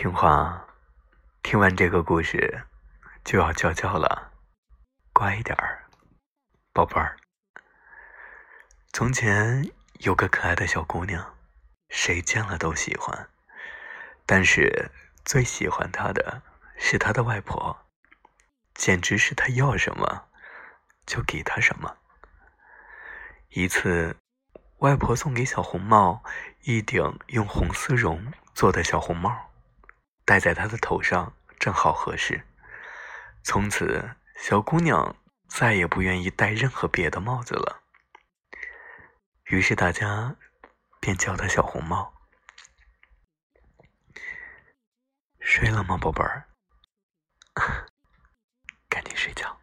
听话，听完这个故事就要叫叫了，乖一点儿，宝贝儿。从前有个可爱的小姑娘，谁见了都喜欢，但是最喜欢她的是她的外婆，简直是她要什么就给她什么。一次，外婆送给小红帽一顶用红丝绒做的小红帽，戴在她的头上正好合适。从此，小姑娘再也不愿意戴任何别的帽子了。于是大家便叫她小红帽。睡了吗，宝贝儿？赶紧睡觉